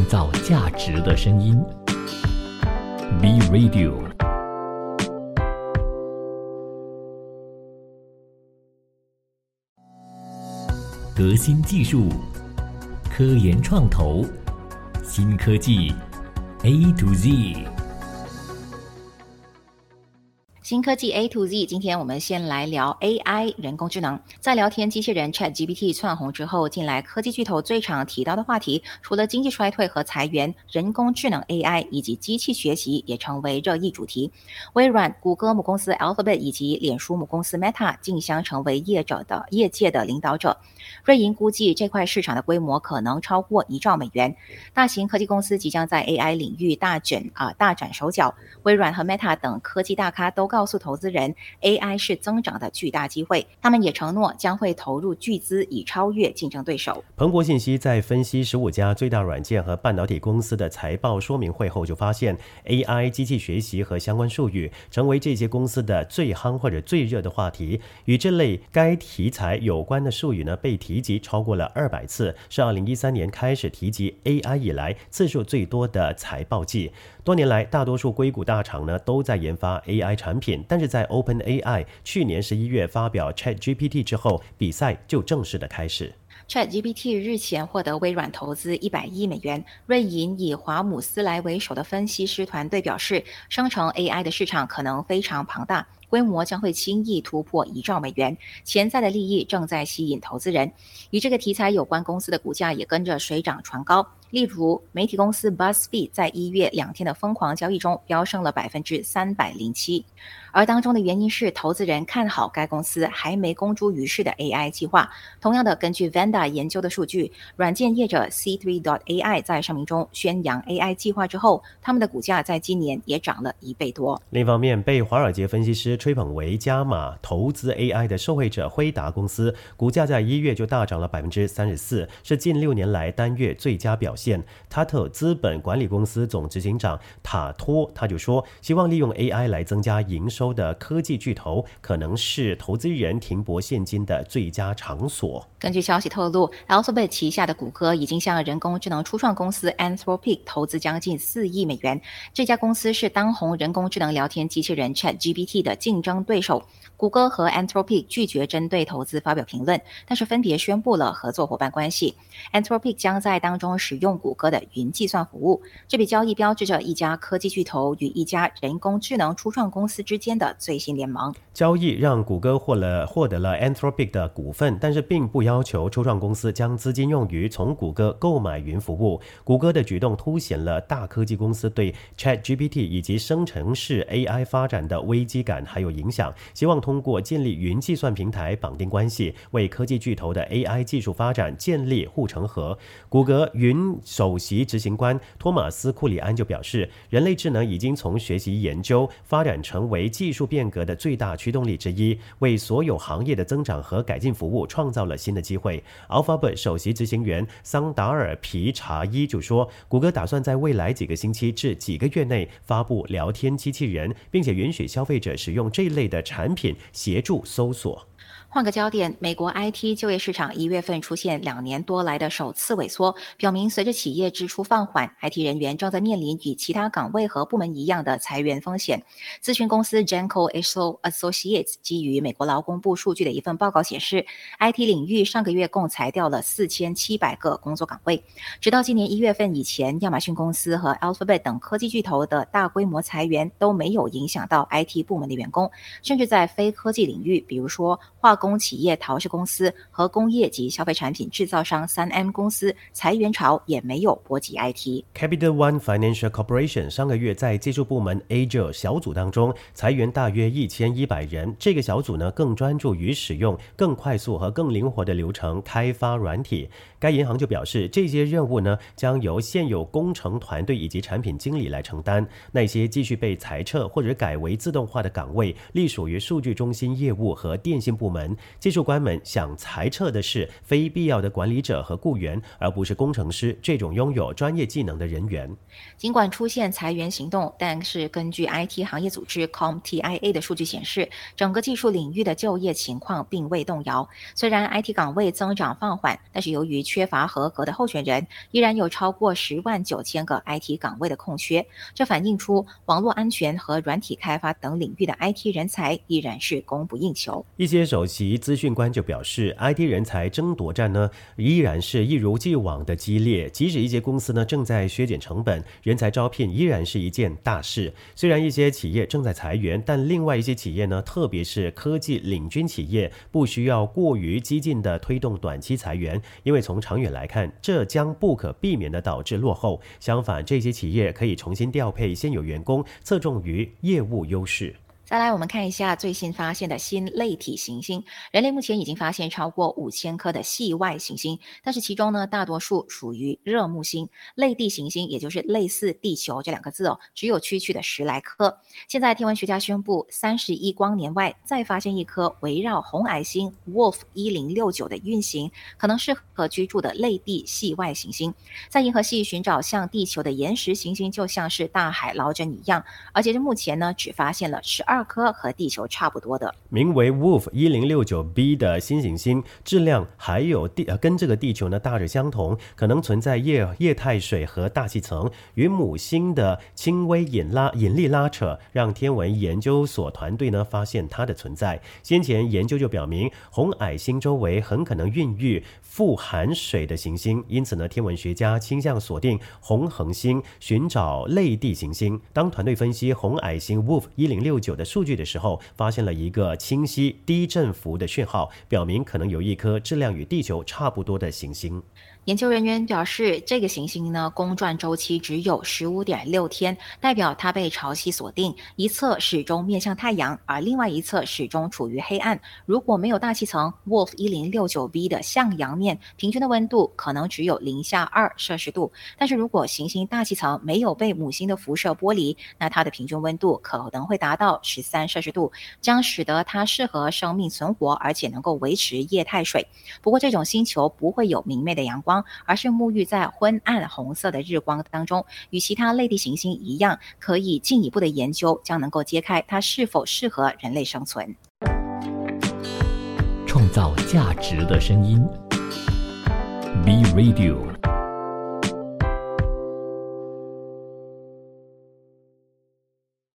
创造价值的声音。B Radio，革新技术，科研创投，新科技 A to Z。新科技 A to Z，今天我们先来聊 AI 人工智能。在聊天机器人 Chat GPT 窜红之后，近来科技巨头最常提到的话题，除了经济衰退和裁员，人工智能 AI 以及机器学习也成为热议主题。微软、谷歌母公司 Alphabet 以及脸书母公司 Meta 竞相成为业者的业界的领导者。瑞银估计这块市场的规模可能超过一兆美元。大型科技公司即将在 AI 领域大卷啊大展手脚。微软和 Meta 等科技大咖都告。告诉投资人，AI 是增长的巨大机会。他们也承诺将会投入巨资以超越竞争对手。彭博信息在分析十五家最大软件和半导体公司的财报说明会后，就发现 AI 机器学习和相关术语成为这些公司的最夯或者最热的话题。与这类该题材有关的术语呢，被提及超过了二百次，是二零一三年开始提及 AI 以来次数最多的财报季。多年来，大多数硅谷大厂呢都在研发 AI 产品，但是在 OpenAI 去年十一月发表 ChatGPT 之后，比赛就正式的开始。ChatGPT 日前获得微软投资一百亿美元，瑞银以华姆斯莱为首的分析师团队表示，生成 AI 的市场可能非常庞大，规模将会轻易突破一兆美元，潜在的利益正在吸引投资人。与这个题材有关公司的股价也跟着水涨船高。例如，媒体公司 BuzzFeed 在一月两天的疯狂交易中飙升了百分之三百零七，而当中的原因是投资人看好该公司还没公诸于世的 AI 计划。同样的，根据 Vanda 研究的数据，软件业者 C3.AI 在声明中宣扬 AI 计划之后，他们的股价在今年也涨了一倍多。另一方面，被华尔街分析师吹捧为加码投资 AI 的受惠者辉达公司，股价在一月就大涨了百分之三十四，是近六年来单月最佳表。现现塔特资本管理公司总执行长塔托他就说，希望利用 AI 来增加营收的科技巨头，可能是投资人停泊现金的最佳场所。根据消息透露，Alphabet 旗下的谷歌已经向人工智能初创公司 Anthropic 投资将近四亿美元。这家公司是当红人工智能聊天机器人 ChatGPT 的竞争对手。谷歌和 Anthropic 拒绝针对投资发表评论，但是分别宣布了合作伙伴关系。Anthropic 将在当中使用谷歌的云计算服务。这笔交易标志着一家科技巨头与一家人工智能初创公司之间的最新联盟。交易让谷歌获了获得了 Anthropic 的股份，但是并不要要求初创公司将资金用于从谷歌购买云服务。谷歌的举动凸显了大科技公司对 ChatGPT 以及生成式 AI 发展的危机感还有影响，希望。通过建立云计算平台绑定关系，为科技巨头的 AI 技术发展建立护城河。谷歌云首席执行官托马斯·库里安就表示，人类智能已经从学习研究发展成为技术变革的最大驱动力之一，为所有行业的增长和改进服务创造了新的机会。Alphabet 首席执行员桑达尔皮查伊就说，谷歌打算在未来几个星期至几个月内发布聊天机器人，并且允许消费者使用这类的产品。协助搜索。换个焦点，美国 IT 就业市场一月份出现两年多来的首次萎缩，表明随着企业支出放缓，IT 人员正在面临与其他岗位和部门一样的裁员风险。咨询公司 Janko Associates 基于美国劳工部数据的一份报告显示，IT 领域上个月共裁掉了四千七百个工作岗位。直到今年一月份以前，亚马逊公司和 Alphabet 等科技巨头的大规模裁员都没有影响到 IT 部门的员工，甚至在非科技领域，比如说化工企业陶氏公司和工业及消费产品制造商三 M 公司裁员潮也没有波及 IT。Capital One Financial Corporation 上个月在技术部门 Agile 小组当中裁员大约一千一百人。这个小组呢更专注于使用更快速和更灵活的流程开发软体。该银行就表示，这些任务呢将由现有工程团队以及产品经理来承担。那些继续被裁撤或者改为自动化的岗位，隶属于数据中心业务和电信部门。技术官们想裁撤的是非必要的管理者和雇员，而不是工程师这种拥有专业技能的人员。尽管出现裁员行动，但是根据 IT 行业组织 CompTIA 的数据显示，整个技术领域的就业情况并未动摇。虽然 IT 岗位增长放缓，但是由于缺乏合格的候选人，依然有超过十万九千个 IT 岗位的空缺。这反映出网络安全和软体开发等领域的 IT 人才依然是供不应求。一些首席资讯官就表示，IT 人才争夺战呢依然是一如既往的激烈，即使一些公司呢正在削减成本。人才招聘依然是一件大事。虽然一些企业正在裁员，但另外一些企业呢，特别是科技领军企业，不需要过于激进的推动短期裁员，因为从长远来看，这将不可避免的导致落后。相反，这些企业可以重新调配现有员工，侧重于业务优势。再来，我们看一下最新发现的新类体行星。人类目前已经发现超过五千颗的系外行星，但是其中呢，大多数属于热木星。类地行星，也就是类似地球这两个字哦，只有区区的十来颗。现在天文学家宣布，三十亿光年外再发现一颗围绕红矮星 Wolf 一零六九的运行，可能适合居住的类地系外行星。在银河系寻找像地球的岩石行星，就像是大海捞针一样。而且这目前呢，只发现了十二。颗和地球差不多的，名为 Wolf 一零六九 b 的新行星，质量还有地呃跟这个地球呢大致相同，可能存在液液态水和大气层。与母星的轻微引拉引力拉扯，让天文研究所团队呢发现它的存在。先前研究就表明，红矮星周围很可能孕育富含水的行星，因此呢，天文学家倾向锁定红恒星，寻找类地行星。当团队分析红矮星 Wolf 一零六九的。数据的时候，发现了一个清晰低振幅的讯号，表明可能有一颗质量与地球差不多的行星。研究人员表示，这个行星呢，公转周期只有十五点六天，代表它被潮汐锁定，一侧始终面向太阳，而另外一侧始终处于黑暗。如果没有大气层，Wolf 一零六九 b 的向阳面平均的温度可能只有零下二摄氏度，但是如果行星大气层没有被母星的辐射剥离，那它的平均温度可能会达到十三摄氏度，将使得它适合生命存活，而且能够维持液态水。不过，这种星球不会有明媚的阳光而是沐浴在昏暗红色的日光当中，与其他类地行星一样，可以进一步的研究，将能够揭开它是否适合人类生存。创造价值的声音，B Radio。